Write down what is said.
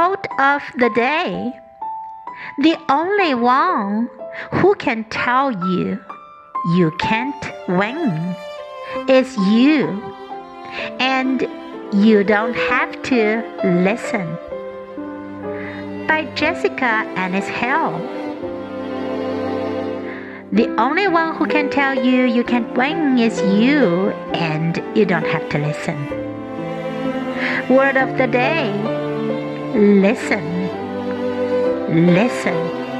Quote of the day The only one who can tell you you can't win is you, and you don't have to listen. By Jessica Ennis-Hill. The only one who can tell you you can't win is you, and you don't have to listen. Word of the day listen, listen.